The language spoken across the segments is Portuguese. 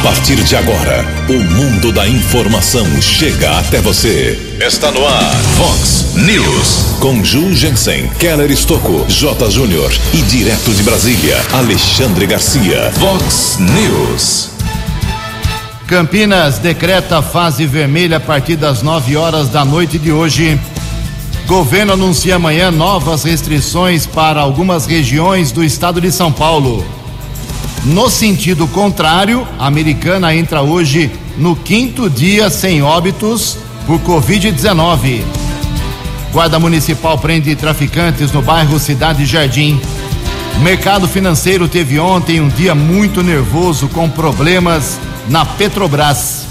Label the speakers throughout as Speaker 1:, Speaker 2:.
Speaker 1: A partir de agora, o mundo da informação chega até você. Está no ar, Fox News. Com Ju Jensen, Keller Estocco, J. Júnior e direto de Brasília, Alexandre Garcia. Fox News.
Speaker 2: Campinas decreta fase vermelha a partir das 9 horas da noite de hoje. Governo anuncia amanhã novas restrições para algumas regiões do estado de São Paulo. No sentido contrário, a americana entra hoje no quinto dia sem óbitos por Covid-19. Guarda Municipal prende traficantes no bairro Cidade Jardim. Mercado financeiro teve ontem um dia muito nervoso com problemas na Petrobras.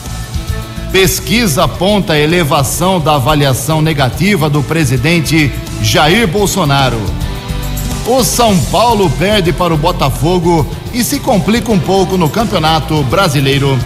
Speaker 2: Pesquisa aponta a elevação da avaliação negativa do presidente Jair Bolsonaro. O São Paulo perde para o Botafogo e se complica um pouco no Campeonato Brasileiro.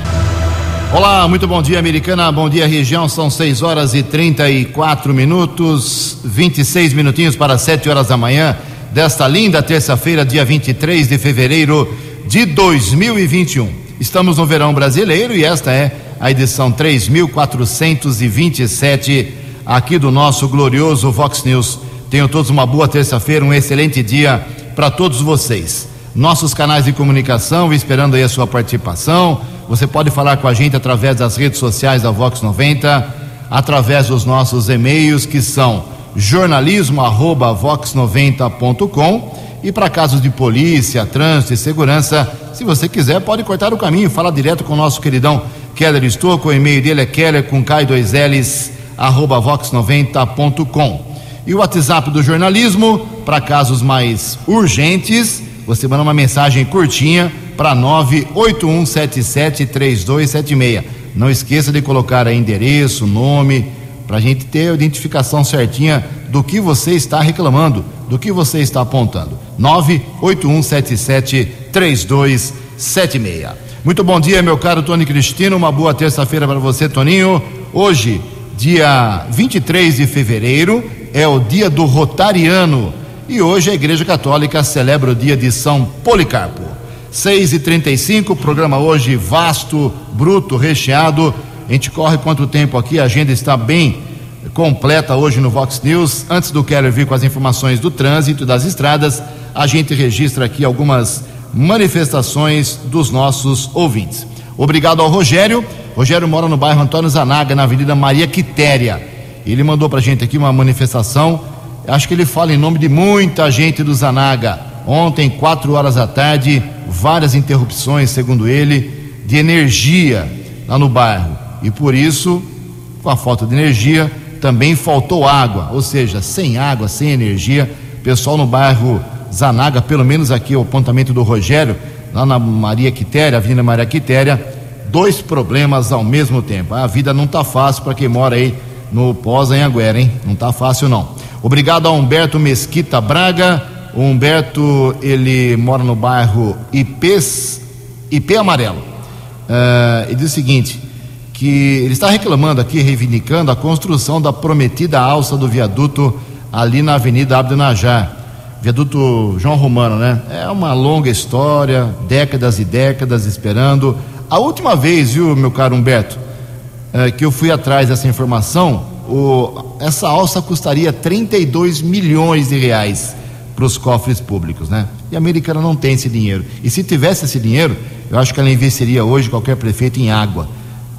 Speaker 2: Olá, muito bom dia, Americana. Bom dia, região. São 6 horas e 34 minutos, 26 minutinhos para 7 horas da manhã desta linda terça-feira, dia 23 de fevereiro de 2021. Estamos no verão brasileiro e esta é a edição 3427 aqui do nosso glorioso Vox News. Tenham todos uma boa terça-feira, um excelente dia para todos vocês. Nossos canais de comunicação, esperando aí a sua participação. Você pode falar com a gente através das redes sociais da Vox 90, através dos nossos e-mails que são jornalismo@vox90.com e para casos de polícia, trânsito e segurança, se você quiser, pode cortar o caminho, falar direto com o nosso queridão Keller Estouco, o e-mail dele é keller com K2Ls, arroba vox90.com. E o WhatsApp do jornalismo, para casos mais urgentes, você manda uma mensagem curtinha para 981773276. Não esqueça de colocar aí endereço, nome, para a gente ter a identificação certinha do que você está reclamando, do que você está apontando. 981773276. Muito bom dia, meu caro Tony Cristino. Uma boa terça-feira para você, Toninho. Hoje, dia 23 de fevereiro, é o dia do Rotariano. E hoje a Igreja Católica celebra o dia de São Policarpo. 6 e 35 programa hoje vasto, bruto, recheado. A gente corre quanto tempo aqui, a agenda está bem completa hoje no Vox News. Antes do Keller vir com as informações do trânsito das estradas, a gente registra aqui algumas manifestações dos nossos ouvintes. Obrigado ao Rogério. Rogério mora no bairro Antônio Zanaga, na Avenida Maria Quitéria. Ele mandou para a gente aqui uma manifestação. Acho que ele fala em nome de muita gente do Zanaga. Ontem, quatro horas da tarde, várias interrupções, segundo ele, de energia lá no bairro. E por isso, com a falta de energia, também faltou água. Ou seja, sem água, sem energia, pessoal no bairro Zanaga, pelo menos aqui o apontamento do Rogério, lá na Maria Quitéria, Avenida Maria Quitéria, dois problemas ao mesmo tempo. A vida não está fácil para quem mora aí no Pós-Anhanguera, hein? Não está fácil não. Obrigado a Humberto Mesquita Braga. O Humberto, ele mora no bairro Ipês, IP Amarelo. Uh, diz o seguinte, que ele está reclamando aqui, reivindicando a construção da prometida alça do viaduto ali na Avenida Abdo Najar viaduto João Romano, né? É uma longa história, décadas e décadas esperando. A última vez, viu, meu caro Humberto, é, que eu fui atrás dessa informação, o, essa alça custaria 32 milhões de reais para os cofres públicos, né? E a americana não tem esse dinheiro. E se tivesse esse dinheiro, eu acho que ela investiria hoje qualquer prefeito em água.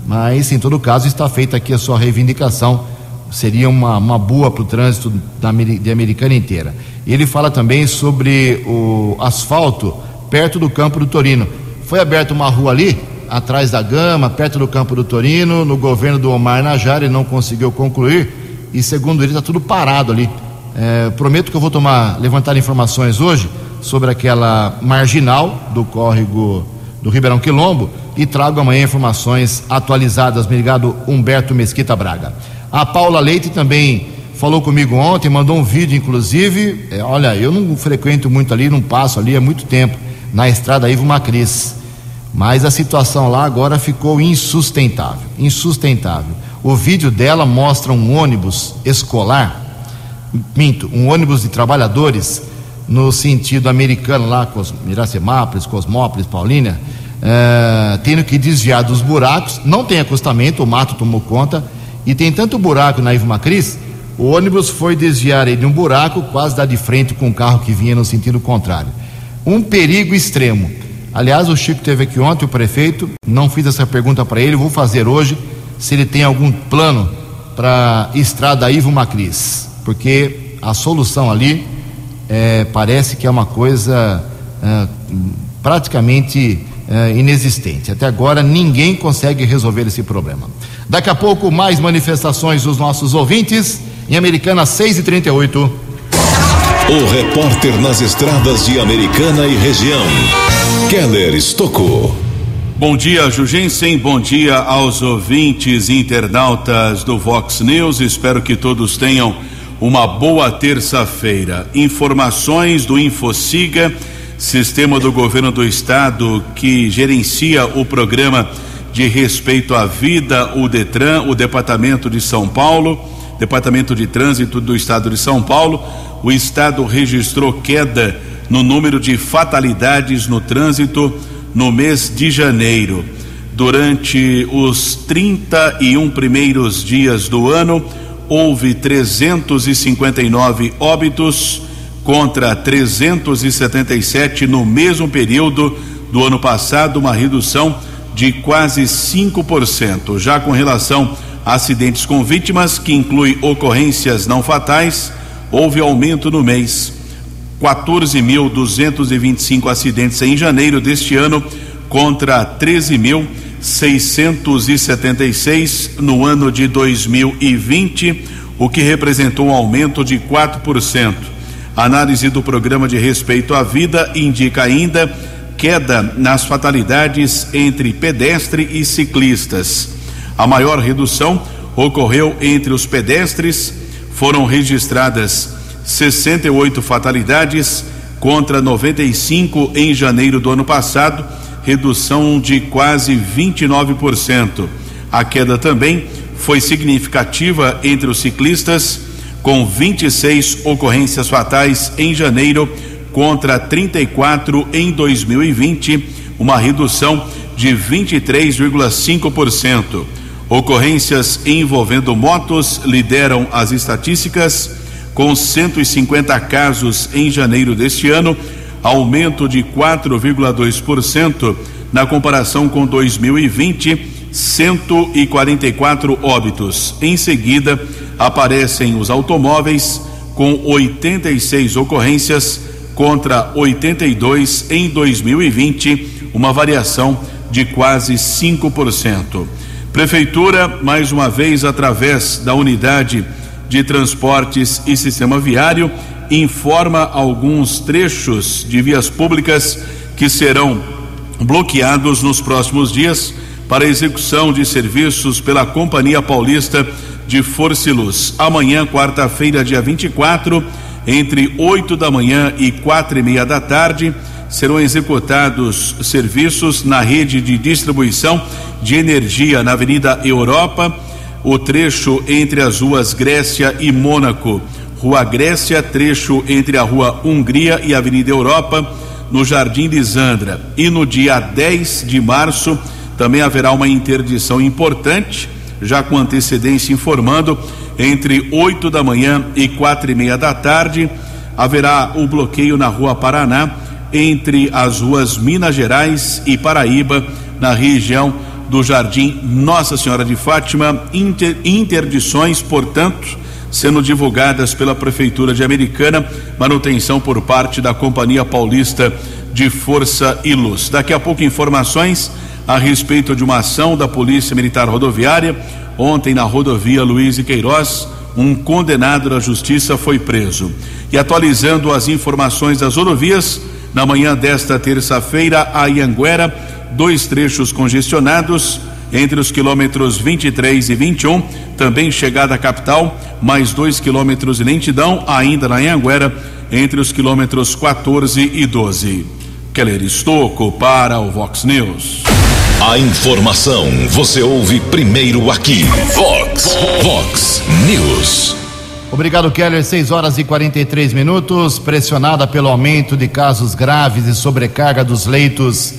Speaker 2: Mas, em todo caso, está feita aqui a sua reivindicação. Seria uma, uma boa para o trânsito da, de Americana inteira. Ele fala também sobre o asfalto perto do campo do Torino. Foi aberta uma rua ali, atrás da Gama, perto do campo do Torino, no governo do Omar Najar, ele não conseguiu concluir e, segundo ele, está tudo parado ali. É, prometo que eu vou tomar, levantar informações hoje sobre aquela marginal do córrego do Ribeirão Quilombo e trago amanhã informações atualizadas. Obrigado, Humberto Mesquita Braga. A Paula Leite também falou comigo ontem, mandou um vídeo, inclusive. É, olha, eu não frequento muito ali, não passo ali há muito tempo, na estrada Ivo Macris. Mas a situação lá agora ficou insustentável insustentável. O vídeo dela mostra um ônibus escolar, minto, um ônibus de trabalhadores no sentido americano lá, Cos, Miracemápolis, Cosmópolis, Paulínia, uh, tendo que desviar dos buracos. Não tem acostamento, o mato tomou conta. E tem tanto buraco na Ivo Macris, o ônibus foi desviar ele de um buraco, quase dá de frente com um carro que vinha no sentido contrário. Um perigo extremo. Aliás, o Chico teve aqui ontem, o prefeito, não fiz essa pergunta para ele, vou fazer hoje, se ele tem algum plano para estrada Ivo Macris, porque a solução ali é, parece que é uma coisa é, praticamente é, inexistente. Até agora ninguém consegue resolver esse problema. Daqui a pouco, mais manifestações dos nossos ouvintes. Em Americana 6 e 38
Speaker 1: O repórter nas estradas de Americana e região, Keller Estocou.
Speaker 3: Bom dia, Jugensen. Bom dia aos ouvintes e internautas do Vox News. Espero que todos tenham uma boa terça-feira. Informações do Infociga, sistema do governo do estado que gerencia o programa de respeito à vida, o Detran, o Departamento de São Paulo, Departamento de Trânsito do Estado de São Paulo. O estado registrou queda no número de fatalidades no trânsito no mês de janeiro. Durante os 31 primeiros dias do ano, houve 359 óbitos contra 377 no mesmo período do ano passado, uma redução de quase 5%. Já com relação a acidentes com vítimas, que inclui ocorrências não fatais, houve aumento no mês. 14.225 acidentes em janeiro deste ano contra 13.676 no ano de 2020, o que representou um aumento de 4%. A análise do programa de respeito à vida indica ainda queda nas fatalidades entre pedestre e ciclistas. A maior redução ocorreu entre os pedestres, foram registradas 68 fatalidades contra 95 em janeiro do ano passado, redução de quase 29%. A queda também foi significativa entre os ciclistas, com 26 ocorrências fatais em janeiro contra 34 em 2020, uma redução de 23,5%. Ocorrências envolvendo motos lideram as estatísticas, com 150 casos em janeiro deste ano, aumento de 4,2% na comparação com 2020, 144 óbitos. Em seguida, aparecem os automóveis com 86 ocorrências contra 82 em 2020, uma variação de quase 5%. Prefeitura, mais uma vez, através da unidade de transportes e sistema viário, informa alguns trechos de vias públicas que serão bloqueados nos próximos dias para execução de serviços pela Companhia Paulista de Força e Luz. Amanhã, quarta-feira, dia 24, entre 8 da manhã e quatro e meia da tarde, serão executados serviços na rede de distribuição de energia na Avenida Europa, o trecho entre as ruas Grécia e Mônaco, Rua Grécia, trecho entre a Rua Hungria e a Avenida Europa, no Jardim Lisandra. E no dia 10 de março também haverá uma interdição importante, já com antecedência informando entre 8 da manhã e quatro e meia da tarde. Haverá o bloqueio na Rua Paraná, entre as ruas Minas Gerais e Paraíba, na região do Jardim Nossa Senhora de Fátima. Inter, interdições, portanto, sendo divulgadas pela Prefeitura de Americana, manutenção por parte da Companhia Paulista de Força e Luz. Daqui a pouco, informações a respeito de uma ação da Polícia Militar Rodoviária Ontem, na rodovia Luiz e Queiroz, um condenado da justiça foi preso. E atualizando as informações das rodovias, na manhã desta terça-feira, a Ianguera, dois trechos congestionados entre os quilômetros 23 e 21, também chegada à capital, mais dois quilômetros de lentidão, ainda na Ianguera, entre os quilômetros 14 e 12. Keller Estocco para o Vox News.
Speaker 1: A informação você ouve primeiro aqui. Vox, Vox News.
Speaker 2: Obrigado, Keller. 6 horas e 43 minutos. Pressionada pelo aumento de casos graves e sobrecarga dos leitos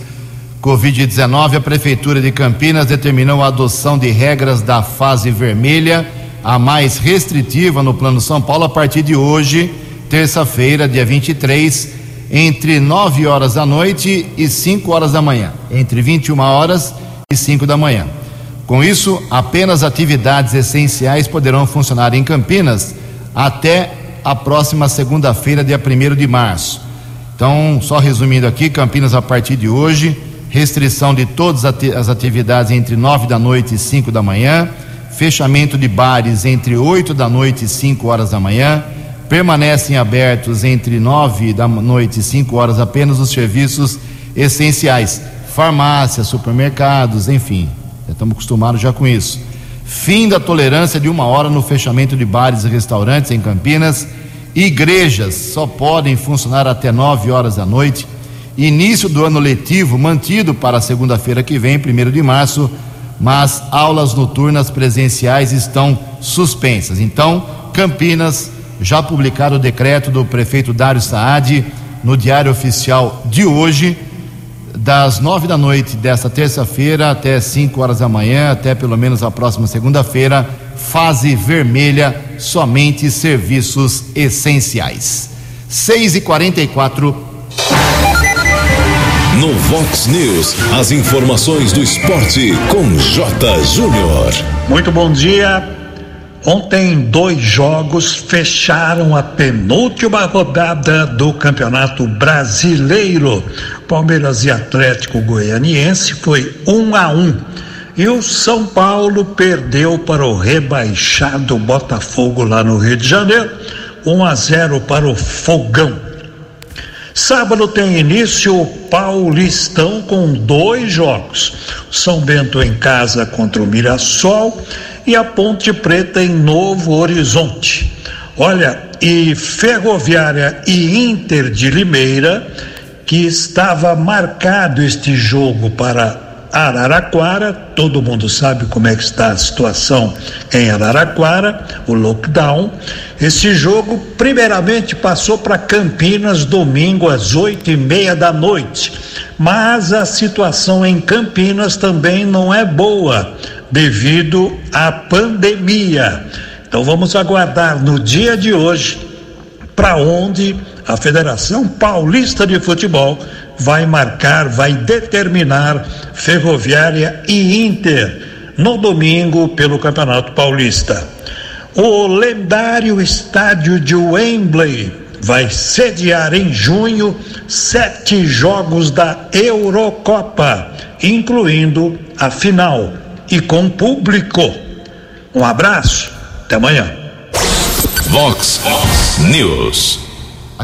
Speaker 2: Covid-19, a Prefeitura de Campinas determinou a adoção de regras da fase vermelha, a mais restritiva no Plano São Paulo, a partir de hoje, terça-feira, dia 23, entre 9 horas da noite e 5 horas da manhã. Entre 21 horas e 5 da manhã. Com isso, apenas atividades essenciais poderão funcionar em Campinas até a próxima segunda-feira, dia 1 de março. Então, só resumindo aqui, Campinas a partir de hoje restrição de todas as atividades entre nove da noite e cinco da manhã, fechamento de bares entre oito da noite e cinco horas da manhã, permanecem abertos entre nove da noite e cinco horas apenas os serviços essenciais, farmácias, supermercados, enfim, já estamos acostumados já com isso. Fim da tolerância de uma hora no fechamento de bares e restaurantes em Campinas. Igrejas só podem funcionar até nove horas da noite início do ano letivo mantido para segunda-feira que vem, 1 de março, mas aulas noturnas presenciais estão suspensas. Então, Campinas já publicaram o decreto do prefeito Dário Saad no Diário Oficial de hoje, das nove da noite desta terça-feira até cinco horas da manhã, até pelo menos a próxima segunda-feira, fase vermelha, somente serviços essenciais. Seis e quarenta e quatro.
Speaker 1: No Vox News, as informações do esporte com J. Júnior.
Speaker 4: Muito bom dia. Ontem, dois jogos fecharam a penúltima rodada do Campeonato Brasileiro. Palmeiras e Atlético Goianiense foi um a um. E o São Paulo perdeu para o rebaixado Botafogo lá no Rio de Janeiro, 1 a 0 para o Fogão. Sábado tem início o Paulistão com dois jogos: São Bento em casa contra o Mirassol e a Ponte Preta em Novo Horizonte. Olha, e Ferroviária e Inter de Limeira, que estava marcado este jogo para Araraquara, todo mundo sabe como é que está a situação em Araraquara, o lockdown. Esse jogo, primeiramente, passou para Campinas domingo às oito e meia da noite, mas a situação em Campinas também não é boa devido à pandemia. Então vamos aguardar no dia de hoje para onde a Federação Paulista de Futebol vai marcar, vai determinar Ferroviária e Inter no domingo pelo Campeonato Paulista. O lendário estádio de Wembley vai sediar em junho sete jogos da Eurocopa, incluindo a final e com público. Um abraço, até amanhã.
Speaker 1: Vox News.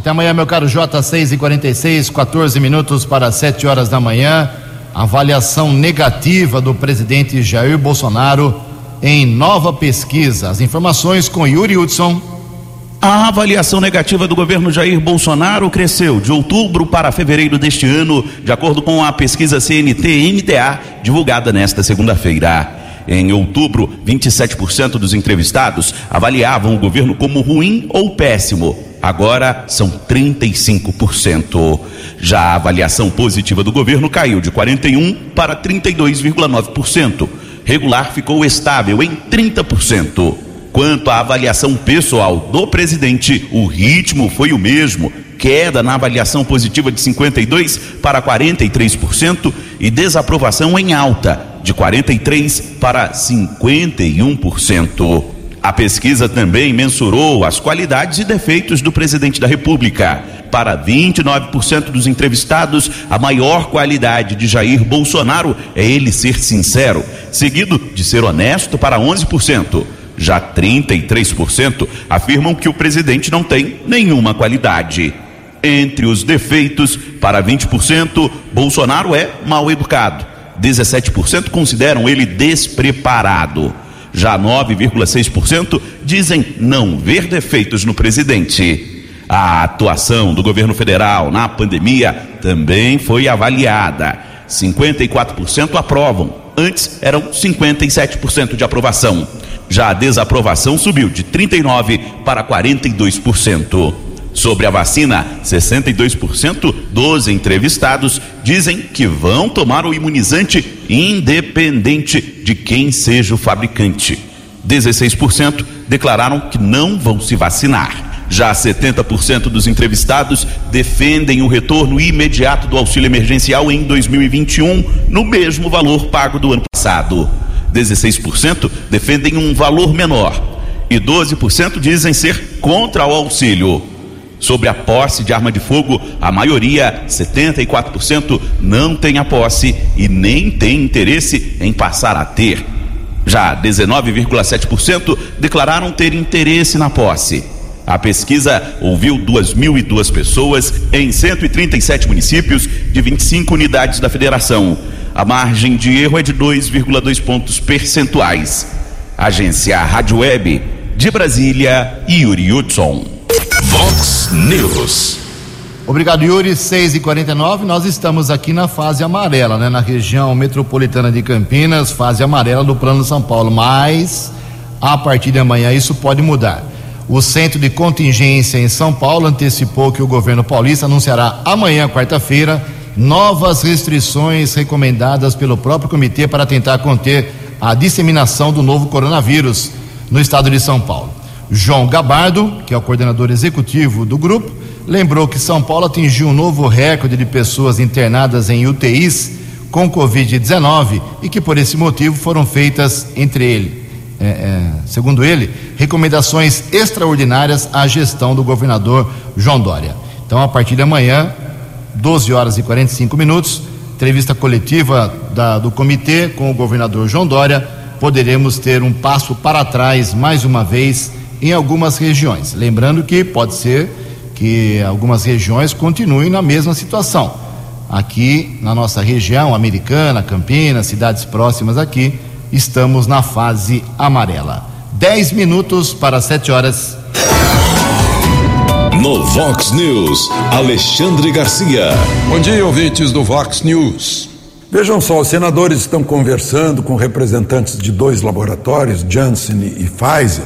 Speaker 2: Até amanhã, meu caro J, 6 e 46 14 minutos para 7 horas da manhã. Avaliação negativa do presidente Jair Bolsonaro em nova pesquisa. As informações com Yuri Hudson.
Speaker 5: A avaliação negativa do governo Jair Bolsonaro cresceu de outubro para fevereiro deste ano, de acordo com a pesquisa CNT-MTA, divulgada nesta segunda-feira. Em outubro, 27% dos entrevistados avaliavam o governo como ruim ou péssimo. Agora são 35%. Já a avaliação positiva do governo caiu de 41 para 32,9%. Regular ficou estável em 30%. Quanto à avaliação pessoal do presidente, o ritmo foi o mesmo, queda na avaliação positiva de 52 para 43% e desaprovação em alta de 43 para 51%. A pesquisa também mensurou as qualidades e defeitos do presidente da República. Para 29% dos entrevistados, a maior qualidade de Jair Bolsonaro é ele ser sincero, seguido de ser honesto para 11%. Já 33% afirmam que o presidente não tem nenhuma qualidade. Entre os defeitos, para 20%, Bolsonaro é mal educado. 17% consideram ele despreparado. Já 9,6% dizem não ver defeitos no presidente. A atuação do governo federal na pandemia também foi avaliada. 54% aprovam, antes eram 57% de aprovação. Já a desaprovação subiu de 39% para 42%. Sobre a vacina, 62% dos entrevistados dizem que vão tomar o imunizante independente de quem seja o fabricante. 16% declararam que não vão se vacinar. Já 70% dos entrevistados defendem o retorno imediato do auxílio emergencial em 2021, no mesmo valor pago do ano passado. 16% defendem um valor menor e 12% dizem ser contra o auxílio. Sobre a posse de arma de fogo, a maioria, 74%, não tem a posse e nem tem interesse em passar a ter. Já 19,7% declararam ter interesse na posse. A pesquisa ouviu 2.002 pessoas em 137 municípios de 25 unidades da federação. A margem de erro é de 2,2 pontos percentuais. Agência Rádio Web de Brasília, Yuri Hudson.
Speaker 1: Vox News.
Speaker 2: Obrigado, Yuri. 6 e 49 nós estamos aqui na fase amarela, né? Na região metropolitana de Campinas, fase amarela do Plano São Paulo. Mas, a partir de amanhã, isso pode mudar. O Centro de Contingência em São Paulo antecipou que o governo paulista anunciará amanhã, quarta-feira, novas restrições recomendadas pelo próprio comitê para tentar conter a disseminação do novo coronavírus no estado de São Paulo. João Gabardo, que é o coordenador executivo do grupo, lembrou que São Paulo atingiu um novo recorde de pessoas internadas em UTIs com Covid-19 e que por esse motivo foram feitas entre ele é, é, segundo ele, recomendações extraordinárias à gestão do governador João Dória. Então, a partir de amanhã, 12 horas e 45 minutos, entrevista coletiva da, do comitê com o governador João Dória, poderemos ter um passo para trás mais uma vez em algumas regiões. Lembrando que pode ser que algumas regiões continuem na mesma situação. Aqui na nossa região, americana, Campinas, cidades próximas aqui, estamos na fase amarela. 10 minutos para 7 horas.
Speaker 1: No Vox News, Alexandre Garcia.
Speaker 6: Bom dia, ouvintes do Vox News. Vejam só, os senadores estão conversando com representantes de dois laboratórios, Janssen e Pfizer,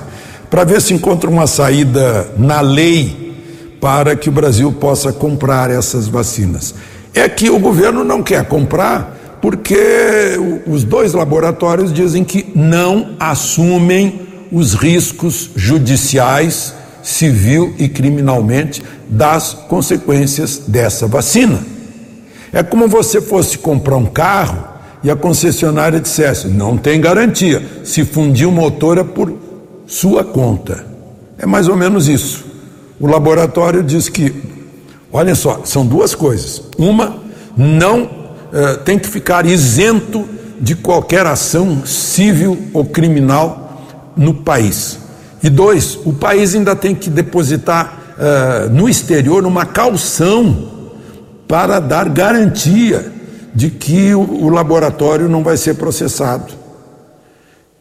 Speaker 6: para ver se encontram uma saída na lei para que o Brasil possa comprar essas vacinas. É que o governo não quer comprar porque os dois laboratórios dizem que não assumem os riscos judiciais, civil e criminalmente das consequências dessa vacina. É como você fosse comprar um carro e a concessionária dissesse: não tem garantia, se fundir o motor é por sua conta. É mais ou menos isso. O laboratório diz que, olha só, são duas coisas. Uma, não eh, tem que ficar isento de qualquer ação civil ou criminal no país. E dois, o país ainda tem que depositar uh, no exterior uma calção para dar garantia de que o, o laboratório não vai ser processado.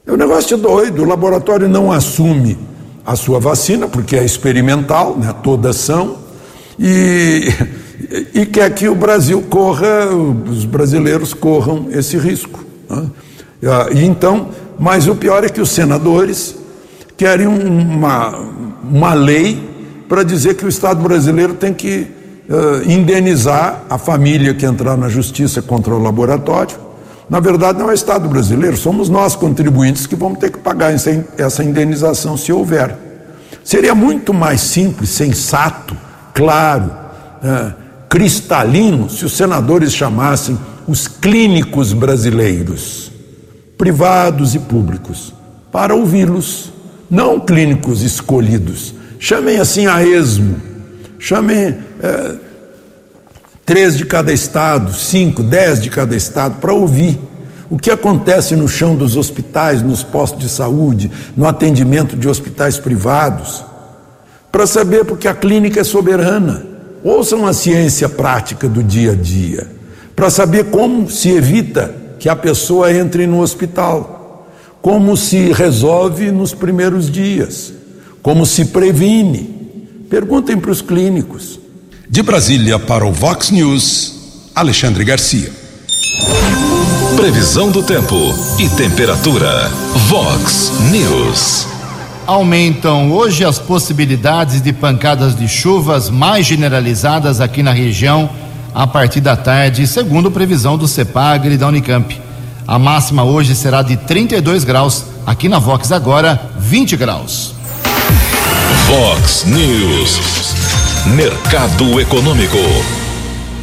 Speaker 6: É um negócio doido. O laboratório não assume a sua vacina, porque é experimental, né? todas são, e e quer que o Brasil corra, os brasileiros corram esse risco. Né? E então, mas o pior é que os senadores querem uma, uma lei para dizer que o Estado brasileiro tem que uh, indenizar a família que entrar na justiça contra o laboratório. Na verdade, não é o Estado brasileiro, somos nós, contribuintes, que vamos ter que pagar essa, indenização se houver. Seria muito mais simples, sensato, claro. Uh, cristalino se os senadores chamassem os clínicos brasileiros, privados e públicos, para ouvi-los, não clínicos escolhidos. Chamem assim a esmo, chamem é, três de cada estado, cinco, dez de cada estado, para ouvir o que acontece no chão dos hospitais, nos postos de saúde, no atendimento de hospitais privados, para saber porque a clínica é soberana Ouçam a ciência prática do dia a dia, para saber como se evita que a pessoa entre no hospital, como se resolve nos primeiros dias, como se previne. Perguntem para os clínicos.
Speaker 1: De Brasília para o Vox News, Alexandre Garcia. Previsão do tempo e temperatura. Vox News
Speaker 2: aumentam hoje as possibilidades de pancadas de chuvas mais generalizadas aqui na região a partir da tarde, segundo previsão do CEPAG e da Unicamp. A máxima hoje será de 32 graus, aqui na Vox agora 20 graus.
Speaker 1: Vox News. Mercado Econômico.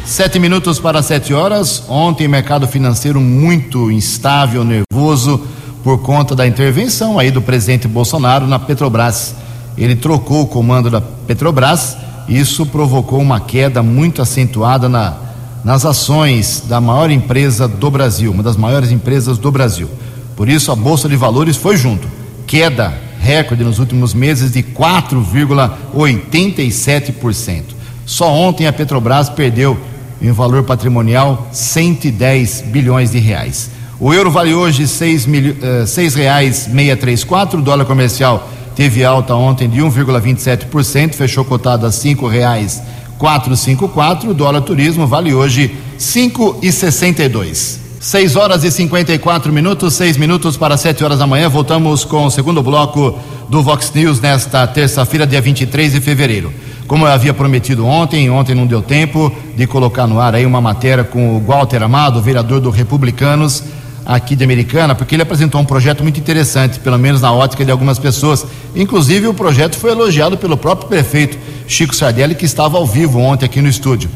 Speaker 2: Sete minutos para sete horas. Ontem, mercado financeiro muito instável, nervoso, por conta da intervenção aí do presidente Bolsonaro na Petrobras. Ele trocou o comando da Petrobras isso provocou uma queda muito acentuada na, nas ações da maior empresa do Brasil, uma das maiores empresas do Brasil. Por isso, a Bolsa de Valores foi junto. Queda recorde nos últimos meses de 4,87%. Só ontem a Petrobras perdeu em valor patrimonial 110 bilhões de reais. O euro vale hoje seis, mil, uh, seis reais meia três quatro, o dólar comercial teve alta ontem de 1,27%, fechou cotado a cinco reais quatro cinco quatro. O dólar turismo vale hoje cinco e sessenta e dois. Seis horas e 54 minutos, seis minutos para sete horas da manhã. Voltamos com o segundo bloco do Vox News nesta terça-feira, dia 23 de fevereiro. Como eu havia prometido ontem, ontem não deu tempo de colocar no ar aí uma matéria com o Walter Amado, vereador do Republicanos aqui de Americana, porque ele apresentou um projeto muito interessante, pelo menos na ótica de algumas pessoas. Inclusive, o projeto foi elogiado pelo próprio prefeito Chico Sardelli, que estava ao vivo ontem aqui no estúdio.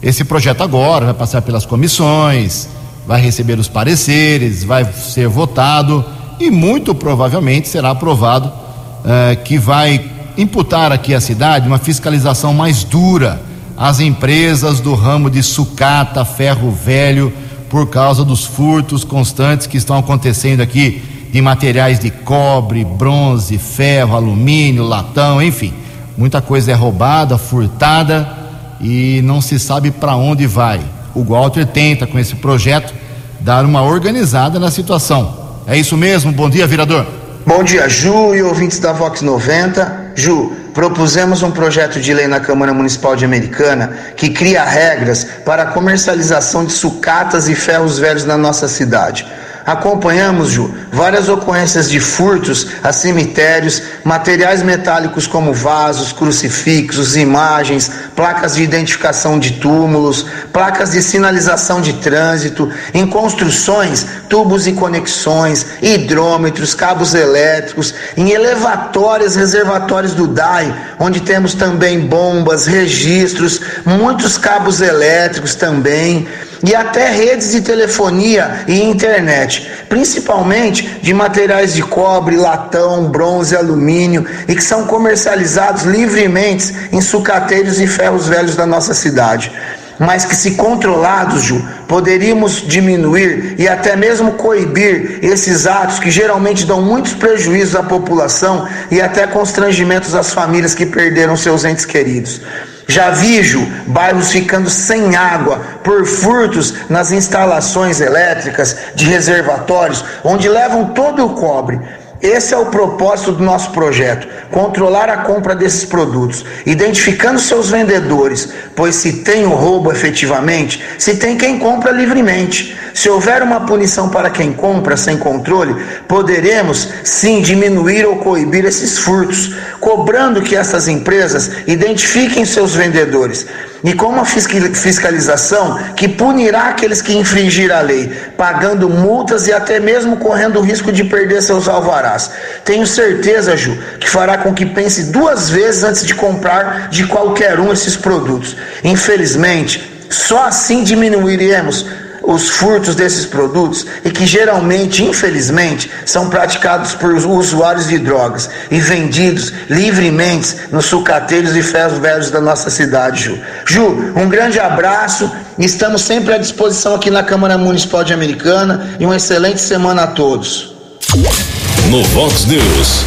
Speaker 2: Esse projeto agora vai passar pelas comissões, vai receber os pareceres, vai ser votado e muito provavelmente será aprovado uh, que vai imputar aqui à cidade uma fiscalização mais dura às empresas do ramo de sucata, ferro velho, por causa dos furtos constantes que estão acontecendo aqui de materiais de cobre, bronze, ferro, alumínio, latão, enfim. Muita coisa é roubada, furtada e não se sabe para onde vai. O Walter tenta, com esse projeto, dar uma organizada na situação. É isso mesmo? Bom dia, vereador.
Speaker 7: Bom dia, Ju e ouvintes da Vox 90. Ju, propusemos um projeto de lei na Câmara Municipal de Americana que cria regras para a comercialização de sucatas e ferros velhos na nossa cidade. Acompanhamos, Ju, várias ocorrências de furtos a cemitérios, materiais metálicos como vasos, crucifixos, imagens, placas de identificação de túmulos, placas de sinalização de trânsito, em construções, tubos e conexões, hidrômetros, cabos elétricos, em elevatórios, reservatórios do DAI, onde temos também bombas, registros, muitos cabos elétricos também e até redes de telefonia e internet, principalmente de materiais de cobre, latão, bronze, alumínio e que são comercializados livremente em sucateiros e ferros velhos da nossa cidade. Mas que, se controlados, Ju, poderíamos diminuir e até mesmo coibir esses atos que geralmente dão muitos prejuízos à população e até constrangimentos às famílias que perderam seus entes queridos. Já vejo bairros ficando sem água por furtos nas instalações elétricas de reservatórios, onde levam todo o cobre. Esse é o propósito do nosso projeto: controlar a compra desses produtos, identificando seus vendedores, pois se tem o roubo efetivamente, se tem quem compra livremente. Se houver uma punição para quem compra sem controle, poderemos sim diminuir ou coibir esses furtos, cobrando que essas empresas identifiquem seus vendedores e com uma fiscalização que punirá aqueles que infringir a lei, pagando multas e até mesmo correndo o risco de perder seus alvarás. Tenho certeza, Ju, que fará com que pense duas vezes antes de comprar de qualquer um esses produtos. Infelizmente, só assim diminuiremos os furtos desses produtos e que geralmente, infelizmente, são praticados por usuários de drogas e vendidos livremente nos sucateiros e ferros velhos da nossa cidade, Ju. Ju, um grande abraço. Estamos sempre à disposição aqui na Câmara Municipal de Americana e uma excelente semana a todos.
Speaker 1: No Vox News,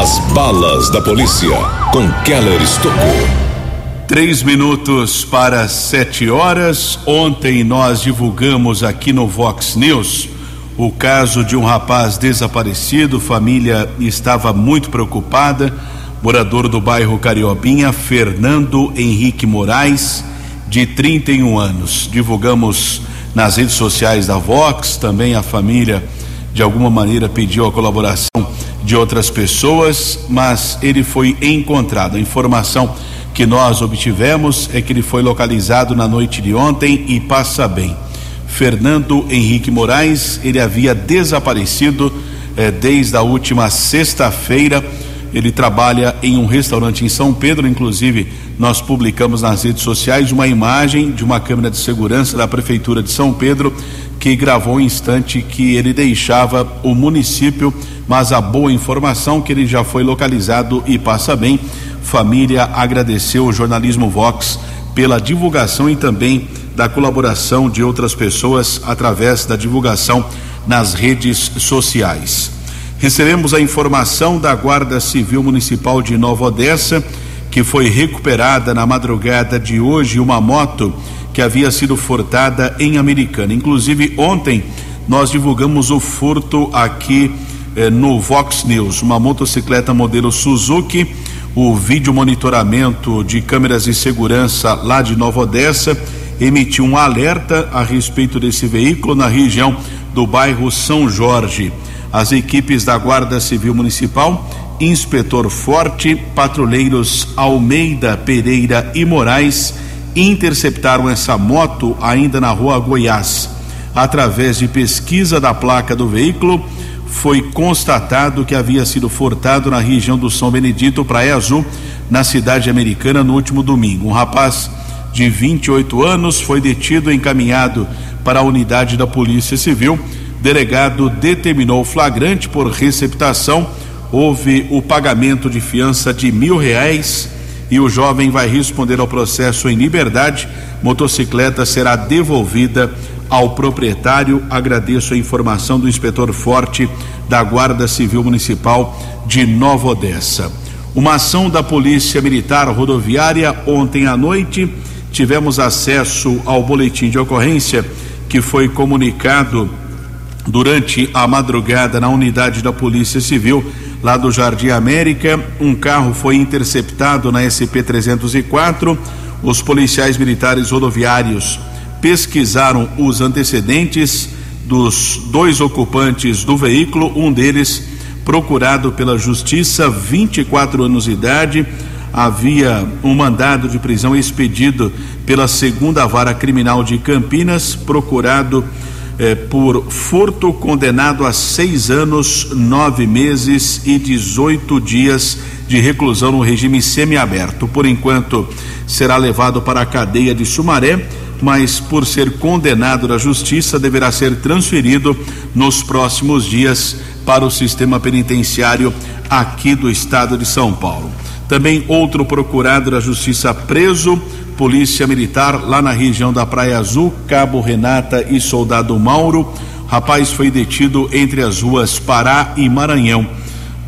Speaker 1: as balas da polícia com Keller Estocou.
Speaker 3: Três minutos para sete horas. Ontem nós divulgamos aqui no Vox News o caso de um rapaz desaparecido. Família estava muito preocupada. Morador do bairro Cariobinha, Fernando Henrique Moraes, de 31 anos. Divulgamos nas redes sociais da Vox. Também a família, de alguma maneira, pediu a colaboração de outras pessoas, mas ele foi encontrado. A informação que nós obtivemos é que ele foi localizado na noite de ontem e passa bem. Fernando Henrique Moraes, ele havia desaparecido eh, desde a última sexta-feira. Ele trabalha em um restaurante em São Pedro, inclusive nós publicamos nas redes sociais uma imagem de uma câmera de segurança da prefeitura de São Pedro que gravou o instante que ele deixava o município, mas a boa informação que ele já foi localizado e passa bem. Família agradeceu o jornalismo Vox pela divulgação e também da colaboração de outras pessoas através da divulgação nas redes sociais. Recebemos a informação da Guarda Civil Municipal de Nova Odessa que foi recuperada na madrugada de hoje uma moto que havia sido furtada em Americana. Inclusive, ontem nós divulgamos o furto aqui eh, no Vox News, uma motocicleta modelo Suzuki. O vídeo monitoramento de câmeras de segurança lá de Nova Odessa emitiu um alerta a respeito desse veículo na região do bairro São Jorge. As equipes da Guarda Civil Municipal, Inspetor Forte, patrulheiros Almeida, Pereira e Moraes interceptaram essa moto ainda na rua Goiás. Através de pesquisa da placa do veículo, foi constatado que havia sido furtado na região do São Benedito, Praia Azul, na cidade americana, no último domingo. Um rapaz de 28 anos, foi detido e encaminhado para a unidade da Polícia Civil. Delegado determinou flagrante por receptação. Houve o pagamento de fiança de mil reais e o jovem vai responder ao processo em liberdade. Motocicleta será devolvida ao proprietário. Agradeço a informação do inspetor Forte da Guarda Civil Municipal de Nova Odessa. Uma ação da Polícia Militar Rodoviária ontem à noite tivemos acesso ao boletim de ocorrência que foi comunicado durante a madrugada na unidade da Polícia Civil lá do Jardim América. Um carro foi interceptado na SP 304. Os policiais militares rodoviários pesquisaram os antecedentes dos dois ocupantes do veículo, um deles procurado pela Justiça, 24 anos de idade havia um mandado de prisão expedido pela segunda vara criminal de Campinas, procurado eh, por furto, condenado a seis anos, nove meses e 18 dias de reclusão no regime semiaberto. Por enquanto, será levado para a cadeia de Sumaré, mas por ser condenado da justiça, deverá ser transferido nos próximos dias para o sistema penitenciário aqui do estado de São Paulo. Também outro procurado da Justiça preso, Polícia Militar, lá na região da Praia Azul, Cabo Renata e Soldado Mauro. Rapaz foi detido entre as ruas Pará e Maranhão.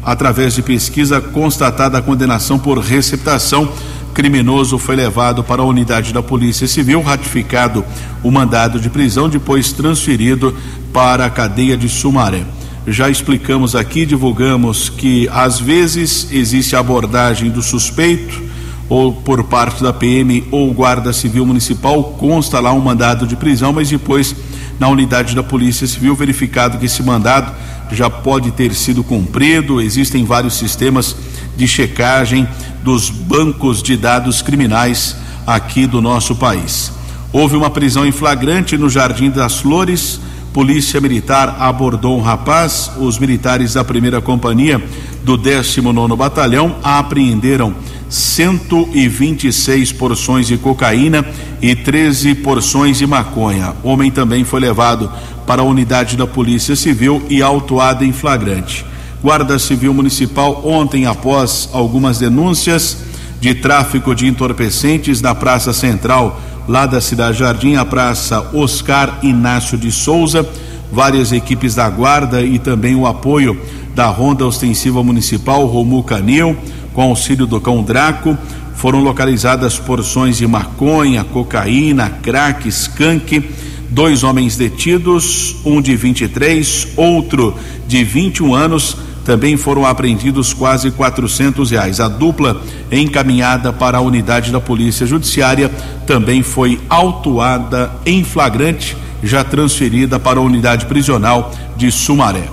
Speaker 3: Através de pesquisa constatada a condenação por receptação, criminoso foi levado para a unidade da Polícia Civil, ratificado o mandado de prisão, depois transferido para a cadeia de Sumaré. Já explicamos aqui, divulgamos que às vezes existe abordagem do suspeito ou por parte da PM ou Guarda Civil Municipal, consta lá um mandado de prisão, mas depois na unidade da Polícia Civil verificado que esse mandado já pode ter sido cumprido, existem vários sistemas de checagem dos bancos de dados criminais aqui do nosso país. Houve uma prisão em flagrante no Jardim das Flores, Polícia Militar abordou um rapaz. Os militares da primeira companhia do 19 Batalhão apreenderam 126 porções de cocaína e 13 porções de maconha. O homem também foi levado para a unidade da Polícia Civil e autuado em flagrante. Guarda Civil Municipal, ontem, após algumas denúncias de tráfico de entorpecentes na Praça Central lá da Cidade Jardim, a Praça Oscar Inácio de Souza, várias equipes da Guarda e também o apoio da Ronda Ostensiva Municipal Romu Canil, com auxílio do Cão Draco, foram localizadas porções de maconha, cocaína, crack, skunk, dois homens detidos, um de 23, outro de 21 anos, também foram apreendidos quase quatrocentos reais. A dupla encaminhada para a unidade da Polícia Judiciária também foi autuada em flagrante, já transferida para a unidade prisional de Sumaré.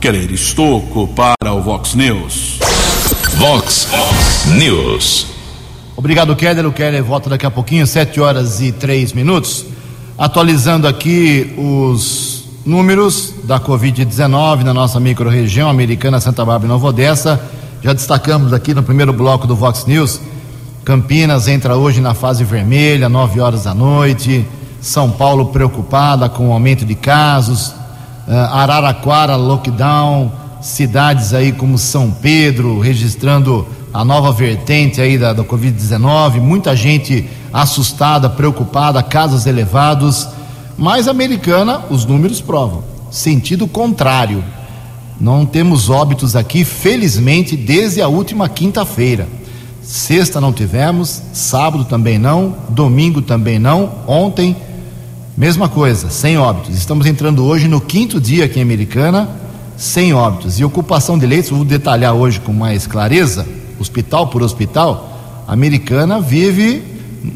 Speaker 3: Querer Estocco para o Vox News.
Speaker 1: Vox News.
Speaker 2: Obrigado, Keller. O Keller volta daqui a pouquinho, 7 horas e 3 minutos. Atualizando aqui os números da Covid-19 na nossa microrregião americana, Santa Bárbara e Nova Odessa. Já destacamos aqui no primeiro bloco do Vox News. Campinas entra hoje na fase vermelha, 9 horas da noite. São Paulo preocupada com o aumento de casos. Uh, Araraquara, lockdown. Cidades aí como São Pedro registrando a nova vertente aí da, da Covid-19, muita gente assustada, preocupada, casos elevados, mas americana, os números provam, sentido contrário. Não temos óbitos aqui, felizmente, desde a última quinta-feira. Sexta não tivemos, sábado também não, domingo também não, ontem, mesma coisa, sem óbitos. Estamos entrando hoje no quinto dia aqui em Americana, sem óbitos. E ocupação de leitos, vou detalhar hoje com mais clareza hospital por hospital, americana vive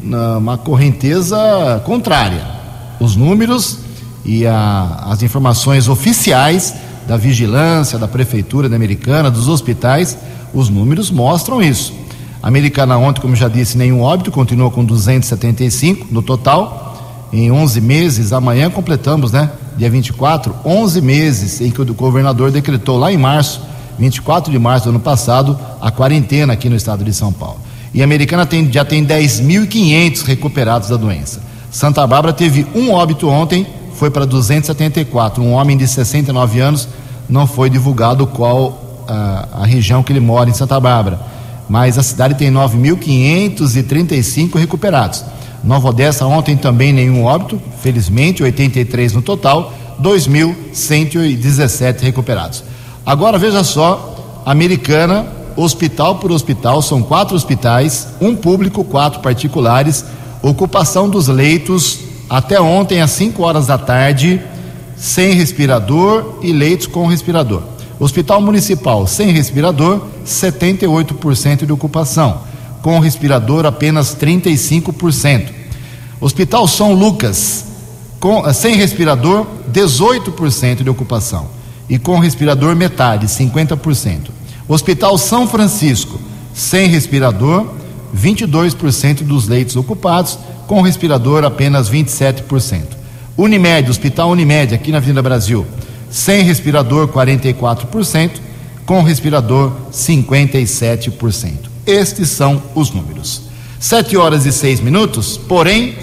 Speaker 2: numa correnteza contrária. Os números e a, as informações oficiais da vigilância, da prefeitura da americana, dos hospitais, os números mostram isso. A americana ontem, como já disse, nenhum óbito, continua com 275 no total. Em 11 meses, amanhã completamos, né? Dia 24, 11 meses em que o governador decretou lá em março 24 de março do ano passado, a quarentena aqui no estado de São Paulo. E a Americana tem, já tem 10.500 recuperados da doença. Santa Bárbara teve um óbito ontem, foi para 274. Um homem de 69 anos, não foi divulgado qual a, a região que ele mora em Santa Bárbara. Mas a cidade tem 9.535 recuperados. Nova Odessa ontem também nenhum óbito, felizmente, 83 no total, 2.117 recuperados. Agora veja só, Americana, hospital por hospital, são quatro hospitais, um público, quatro particulares, ocupação dos leitos até ontem às 5 horas da tarde, sem respirador e leitos com respirador. Hospital Municipal sem respirador, 78% de ocupação. Com respirador, apenas 35%. Hospital São Lucas, com, sem respirador, 18% de ocupação e com respirador metade, 50%. Hospital São Francisco, sem respirador, 22% dos leitos ocupados, com respirador apenas 27%. Unimed, Hospital Unimed, aqui na Avenida Brasil, sem respirador 44%, com respirador 57%. Estes são os números. 7 horas e 6 minutos, porém,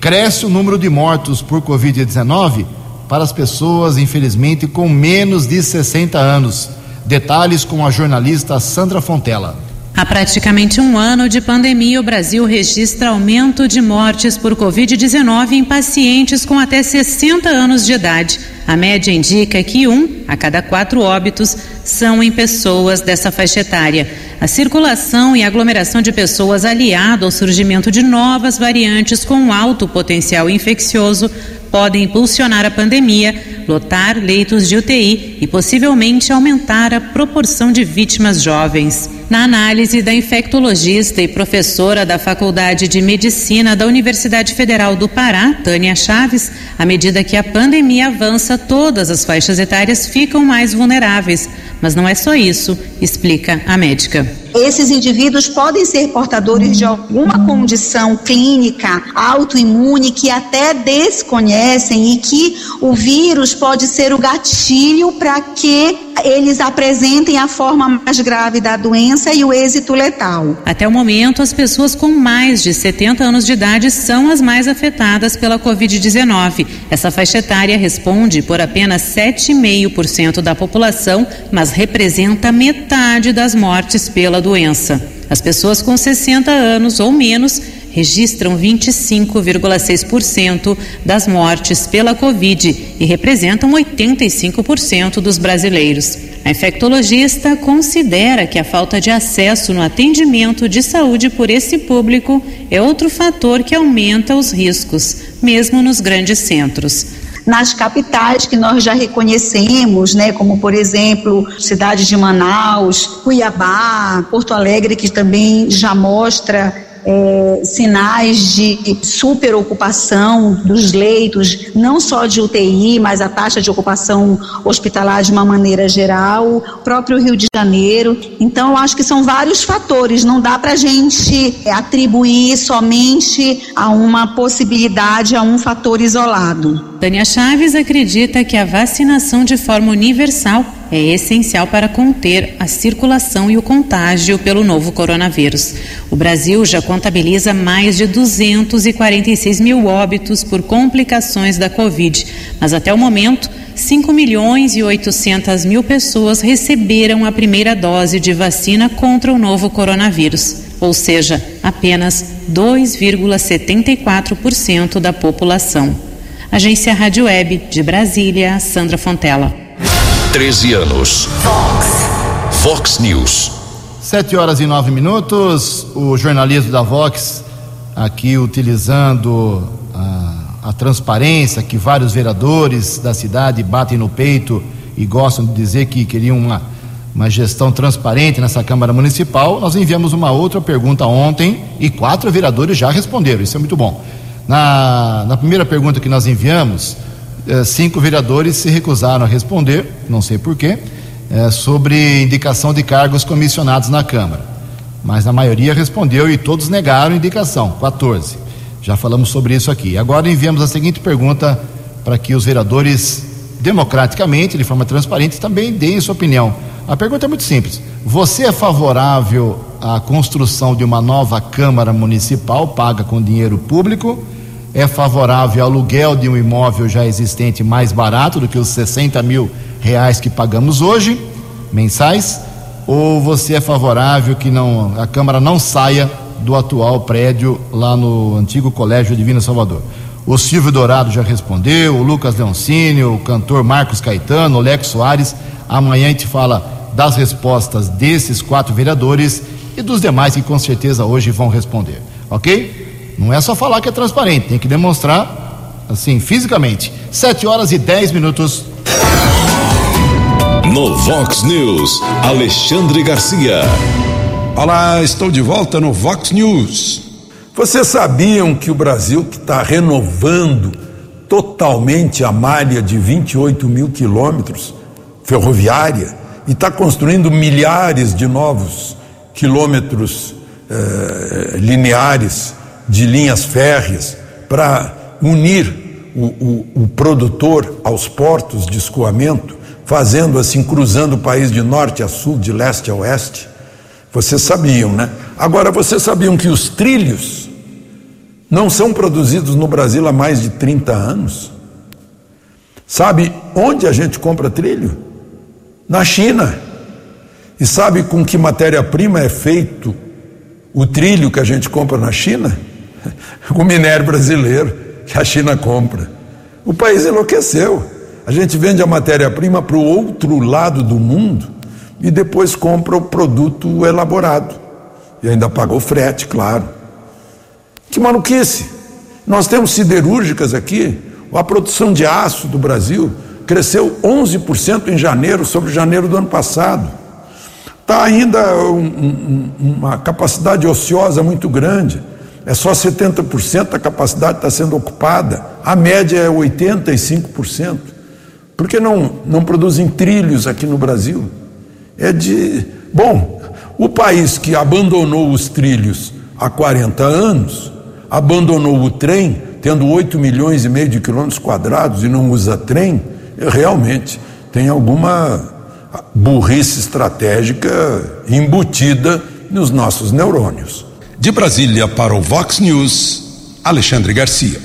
Speaker 2: cresce o número de mortos por Covid-19 para as pessoas, infelizmente, com menos de 60 anos. Detalhes com a jornalista Sandra Fontela.
Speaker 8: Há praticamente um ano de pandemia, o Brasil registra aumento de mortes por Covid-19 em pacientes com até 60 anos de idade. A média indica que um a cada quatro óbitos são em pessoas dessa faixa etária. A circulação e aglomeração de pessoas aliado ao surgimento de novas variantes com alto potencial infeccioso podem impulsionar a pandemia, lotar leitos de UTI e possivelmente aumentar a proporção de vítimas jovens. Na análise da infectologista e professora da Faculdade de Medicina da Universidade Federal do Pará, Tânia Chaves, à medida que a pandemia avança, todas as faixas etárias ficam mais vulneráveis. Mas não é só isso, explica a médica.
Speaker 9: Esses indivíduos podem ser portadores de alguma condição clínica autoimune que até desconhecem e que o vírus pode ser o gatilho para que eles apresentem a forma mais grave da doença e o êxito letal.
Speaker 8: Até o momento, as pessoas com mais de 70 anos de idade são as mais afetadas pela Covid-19. Essa faixa etária responde por apenas 7,5% da população, mas representa metade das mortes pela doença. As pessoas com 60 anos ou menos registram 25,6% das mortes pela Covid e representam 85% dos brasileiros. A infectologista considera que a falta de acesso no atendimento de saúde por esse público é outro fator que aumenta os riscos, mesmo nos grandes centros
Speaker 9: nas capitais que nós já reconhecemos, né, como por exemplo, cidades de Manaus, Cuiabá, Porto Alegre, que também já mostra é, sinais de superocupação dos leitos, não só de UTI, mas a taxa de ocupação hospitalar de uma maneira geral, próprio Rio de Janeiro. Então, eu acho que são vários fatores, não dá para a gente atribuir somente a uma possibilidade, a um fator isolado.
Speaker 8: Tânia Chaves acredita que a vacinação de forma universal é essencial para conter a circulação e o contágio pelo novo coronavírus. O Brasil já contabiliza mais de 246 mil óbitos por complicações da Covid, mas até o momento, 5 milhões e 800 mil pessoas receberam a primeira dose de vacina contra o novo coronavírus, ou seja, apenas 2,74% da população. Agência Rádio Web de Brasília, Sandra Fontela.
Speaker 1: 13 anos. Fox. Fox News.
Speaker 2: Sete horas e nove minutos. O jornalismo da Vox aqui utilizando a, a transparência que vários vereadores da cidade batem no peito e gostam de dizer que queriam uma, uma gestão transparente nessa Câmara Municipal. Nós enviamos uma outra pergunta ontem e quatro vereadores já responderam. Isso é muito bom. Na, na primeira pergunta que nós enviamos, cinco vereadores se recusaram a responder, não sei porquê, eh, sobre indicação de cargos comissionados na Câmara. Mas a maioria respondeu e todos negaram indicação, 14. Já falamos sobre isso aqui. Agora enviamos a seguinte pergunta para que os vereadores, democraticamente, de forma transparente, também deem sua opinião. A pergunta é muito simples: Você é favorável à construção de uma nova Câmara Municipal paga com dinheiro público? É favorável ao aluguel de um imóvel já existente mais barato do que os 60 mil reais que pagamos hoje, mensais, ou você é favorável que não, a Câmara não saia do atual prédio lá no antigo Colégio Divino Salvador? O Silvio Dourado já respondeu, o Lucas Leoncini, o cantor Marcos Caetano, o Lex Soares. Amanhã a gente fala das respostas desses quatro vereadores e dos demais que com certeza hoje vão responder. Ok? Não é só falar que é transparente, tem que demonstrar, assim, fisicamente. Sete horas e dez minutos.
Speaker 1: No Vox News, Alexandre Garcia.
Speaker 6: Olá, estou de volta no Vox News. Vocês sabiam que o Brasil está renovando totalmente a malha de 28 mil quilômetros ferroviária e está construindo milhares de novos quilômetros eh, lineares de linhas férreas para unir o, o, o, produtor aos portos de escoamento, fazendo assim, cruzando o país de norte a sul, de leste a oeste. Vocês sabiam, né? Agora, vocês sabiam que os trilhos não são produzidos no Brasil há mais de 30 anos? Sabe onde a gente compra trilho? Na China. E sabe com que matéria-prima é feito o trilho que a gente compra na China? o minério brasileiro que a China compra. O país enlouqueceu. A gente vende a matéria-prima para o outro lado do mundo e depois compra o produto elaborado. E ainda pagou frete, claro. Que maluquice! Nós temos siderúrgicas aqui, a produção de aço do Brasil cresceu 11% em janeiro sobre janeiro do ano passado. Está ainda um, um, uma capacidade ociosa muito grande é só 70% da capacidade está sendo ocupada, a média é 85%. Por que não, não produzem trilhos aqui no Brasil? É de. Bom, o país que abandonou os trilhos há 40 anos, abandonou o trem, tendo 8 milhões e meio de quilômetros quadrados e não usa trem, realmente tem alguma burrice estratégica embutida nos nossos neurônios. De Brasília para o Vox News, Alexandre Garcia.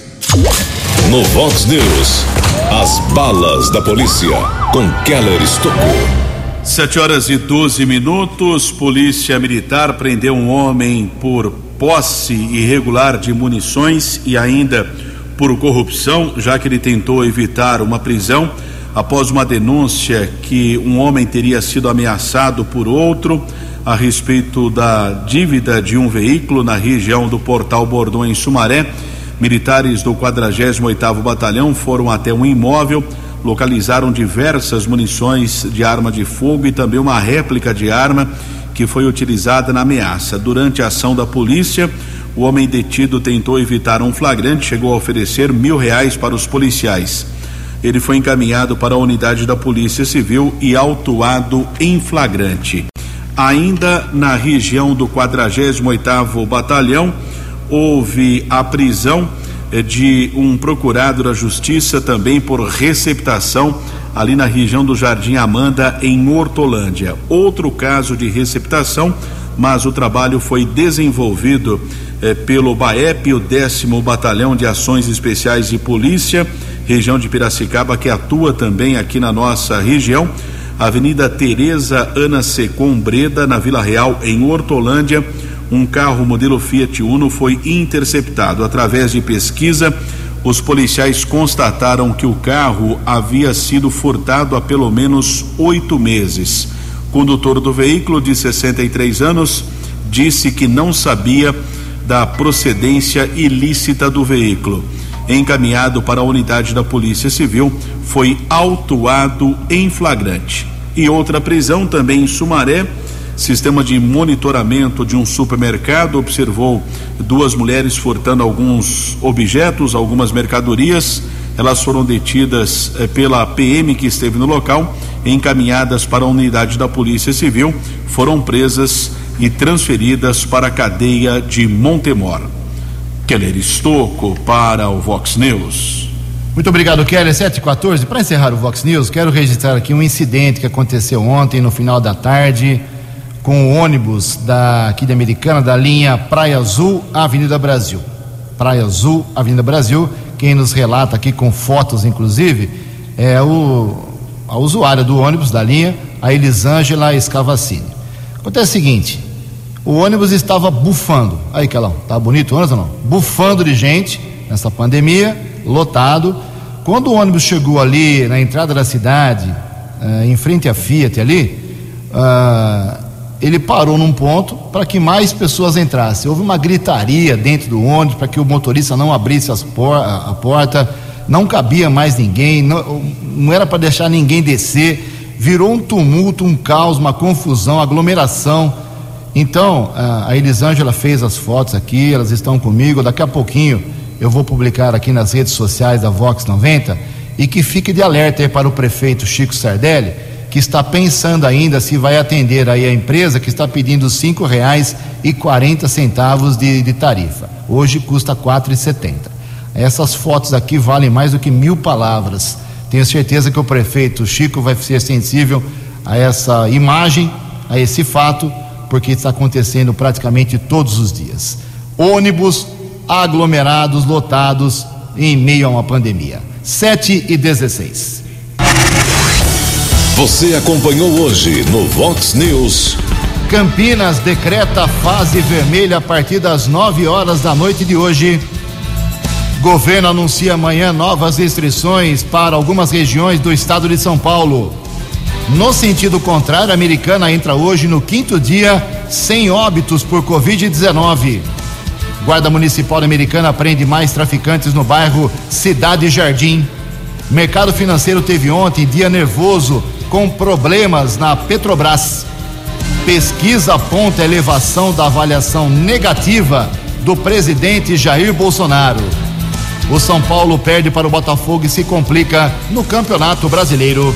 Speaker 1: No Vox News, as balas da polícia com Keller Estocou.
Speaker 3: Sete horas e 12 minutos. Polícia Militar prendeu um homem por posse irregular de munições e ainda por corrupção, já que ele tentou evitar uma prisão após uma denúncia que um homem teria sido ameaçado por outro a respeito da dívida de um veículo na região do Portal Bordão, em Sumaré. Militares do 48º Batalhão foram até um imóvel, localizaram diversas munições de arma de fogo e também uma réplica de arma que foi utilizada na ameaça. Durante a ação da polícia, O homem detido tentou evitar um flagrante, chegou a oferecer mil reais para os policiais. Ele foi encaminhado para a unidade da Polícia Civil e autuado em flagrante. Ainda na região do 48º Batalhão, houve a prisão eh, de um procurado da Justiça também por receptação ali na região do Jardim Amanda, em Hortolândia. Outro caso de receptação, mas o trabalho foi desenvolvido eh, pelo BAEP, o décimo Batalhão de Ações Especiais de Polícia, região de Piracicaba, que atua também aqui na nossa região. Avenida Tereza Ana Secom Breda, na Vila Real, em Hortolândia. Um carro modelo Fiat Uno foi interceptado. Através de pesquisa, os policiais constataram que o carro havia sido furtado há pelo menos oito meses. Condutor do veículo, de 63 anos, disse que não sabia da procedência ilícita do veículo. Encaminhado para a unidade da Polícia Civil, foi autuado em flagrante. E outra prisão também em Sumaré. Sistema de monitoramento de um supermercado observou duas mulheres furtando alguns objetos, algumas mercadorias. Elas foram detidas eh, pela PM que esteve no local, encaminhadas para a unidade da Polícia Civil, foram presas e transferidas para a cadeia de Montemor. Keller Estocco para o Vox News.
Speaker 2: Muito obrigado, Keller. 714. Para encerrar o Vox News, quero registrar aqui um incidente que aconteceu ontem, no final da tarde, com o ônibus da, aqui da Americana, da linha Praia Azul, Avenida Brasil. Praia Azul, Avenida Brasil. Quem nos relata aqui com fotos, inclusive, é o, a usuária do ônibus da linha, a Elisângela Escavacini. Acontece o seguinte: o ônibus estava bufando. Aí, Kelão, tá bonito o ônibus ou não? Bufando de gente nessa pandemia, lotado. Quando o ônibus chegou ali na entrada da cidade, uh, em frente à Fiat ali, uh, ele parou num ponto para que mais pessoas entrassem. Houve uma gritaria dentro do ônibus para que o motorista não abrisse por a porta, não cabia mais ninguém, não, não era para deixar ninguém descer. Virou um tumulto, um caos, uma confusão, aglomeração. Então, a Elisângela fez as fotos aqui, elas estão comigo. Daqui a pouquinho eu vou publicar aqui nas redes sociais da Vox 90 e que fique de alerta para o prefeito Chico Sardelli, que está pensando ainda se vai atender aí a empresa que está pedindo quarenta centavos de, de tarifa. Hoje custa e setenta. Essas fotos aqui valem mais do que mil palavras. Tenho certeza que o prefeito Chico vai ser sensível a essa imagem, a esse fato porque está acontecendo praticamente todos os dias. Ônibus aglomerados, lotados, em meio a uma pandemia. 7 e 16.
Speaker 1: Você acompanhou hoje no Vox News.
Speaker 2: Campinas decreta fase vermelha a partir das 9 horas da noite de hoje. Governo anuncia amanhã novas restrições para algumas regiões do estado de São Paulo. No sentido contrário, a americana entra hoje no quinto dia sem óbitos por Covid-19. Guarda Municipal Americana prende mais traficantes no bairro Cidade Jardim. Mercado financeiro teve ontem dia nervoso com problemas na Petrobras. Pesquisa aponta elevação da avaliação negativa do presidente Jair Bolsonaro. O São Paulo perde para o Botafogo e se complica no Campeonato Brasileiro.